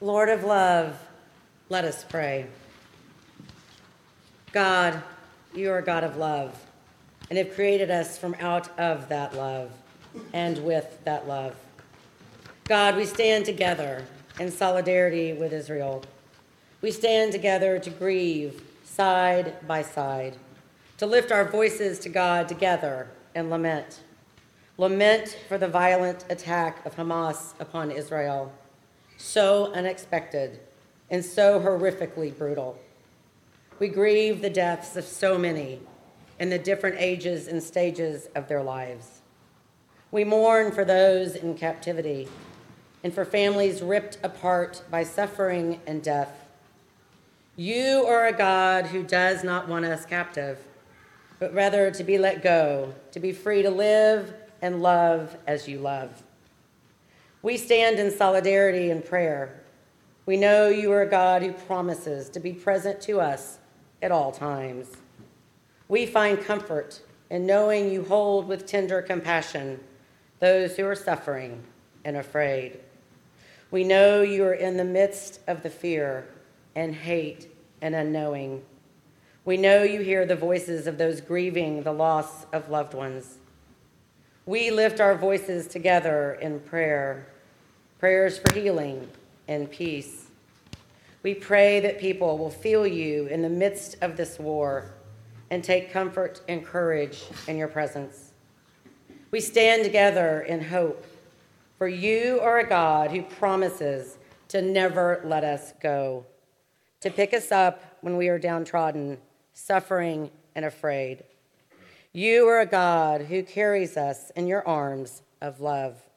Lord of love, let us pray. God, you are God of love and have created us from out of that love and with that love. God, we stand together in solidarity with Israel. We stand together to grieve side by side, to lift our voices to God together and lament. Lament for the violent attack of Hamas upon Israel, so unexpected and so horrifically brutal. We grieve the deaths of so many in the different ages and stages of their lives. We mourn for those in captivity and for families ripped apart by suffering and death. You are a God who does not want us captive, but rather to be let go, to be free to live and love as you love. We stand in solidarity and prayer. We know you are a God who promises to be present to us at all times. We find comfort in knowing you hold with tender compassion those who are suffering and afraid. We know you are in the midst of the fear and hate and unknowing. We know you hear the voices of those grieving the loss of loved ones. We lift our voices together in prayer, prayers for healing and peace. We pray that people will feel you in the midst of this war and take comfort and courage in your presence. We stand together in hope, for you are a God who promises to never let us go, to pick us up when we are downtrodden, suffering, and afraid. You are a God who carries us in your arms of love.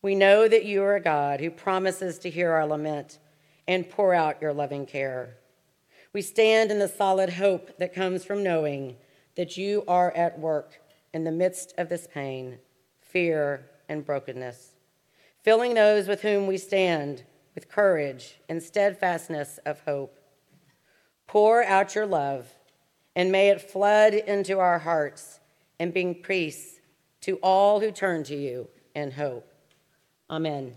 We know that you are a God who promises to hear our lament and pour out your loving care. We stand in the solid hope that comes from knowing that you are at work in the midst of this pain, fear, and brokenness, filling those with whom we stand with courage and steadfastness of hope. Pour out your love, and may it flood into our hearts and bring peace to all who turn to you in hope. Amen.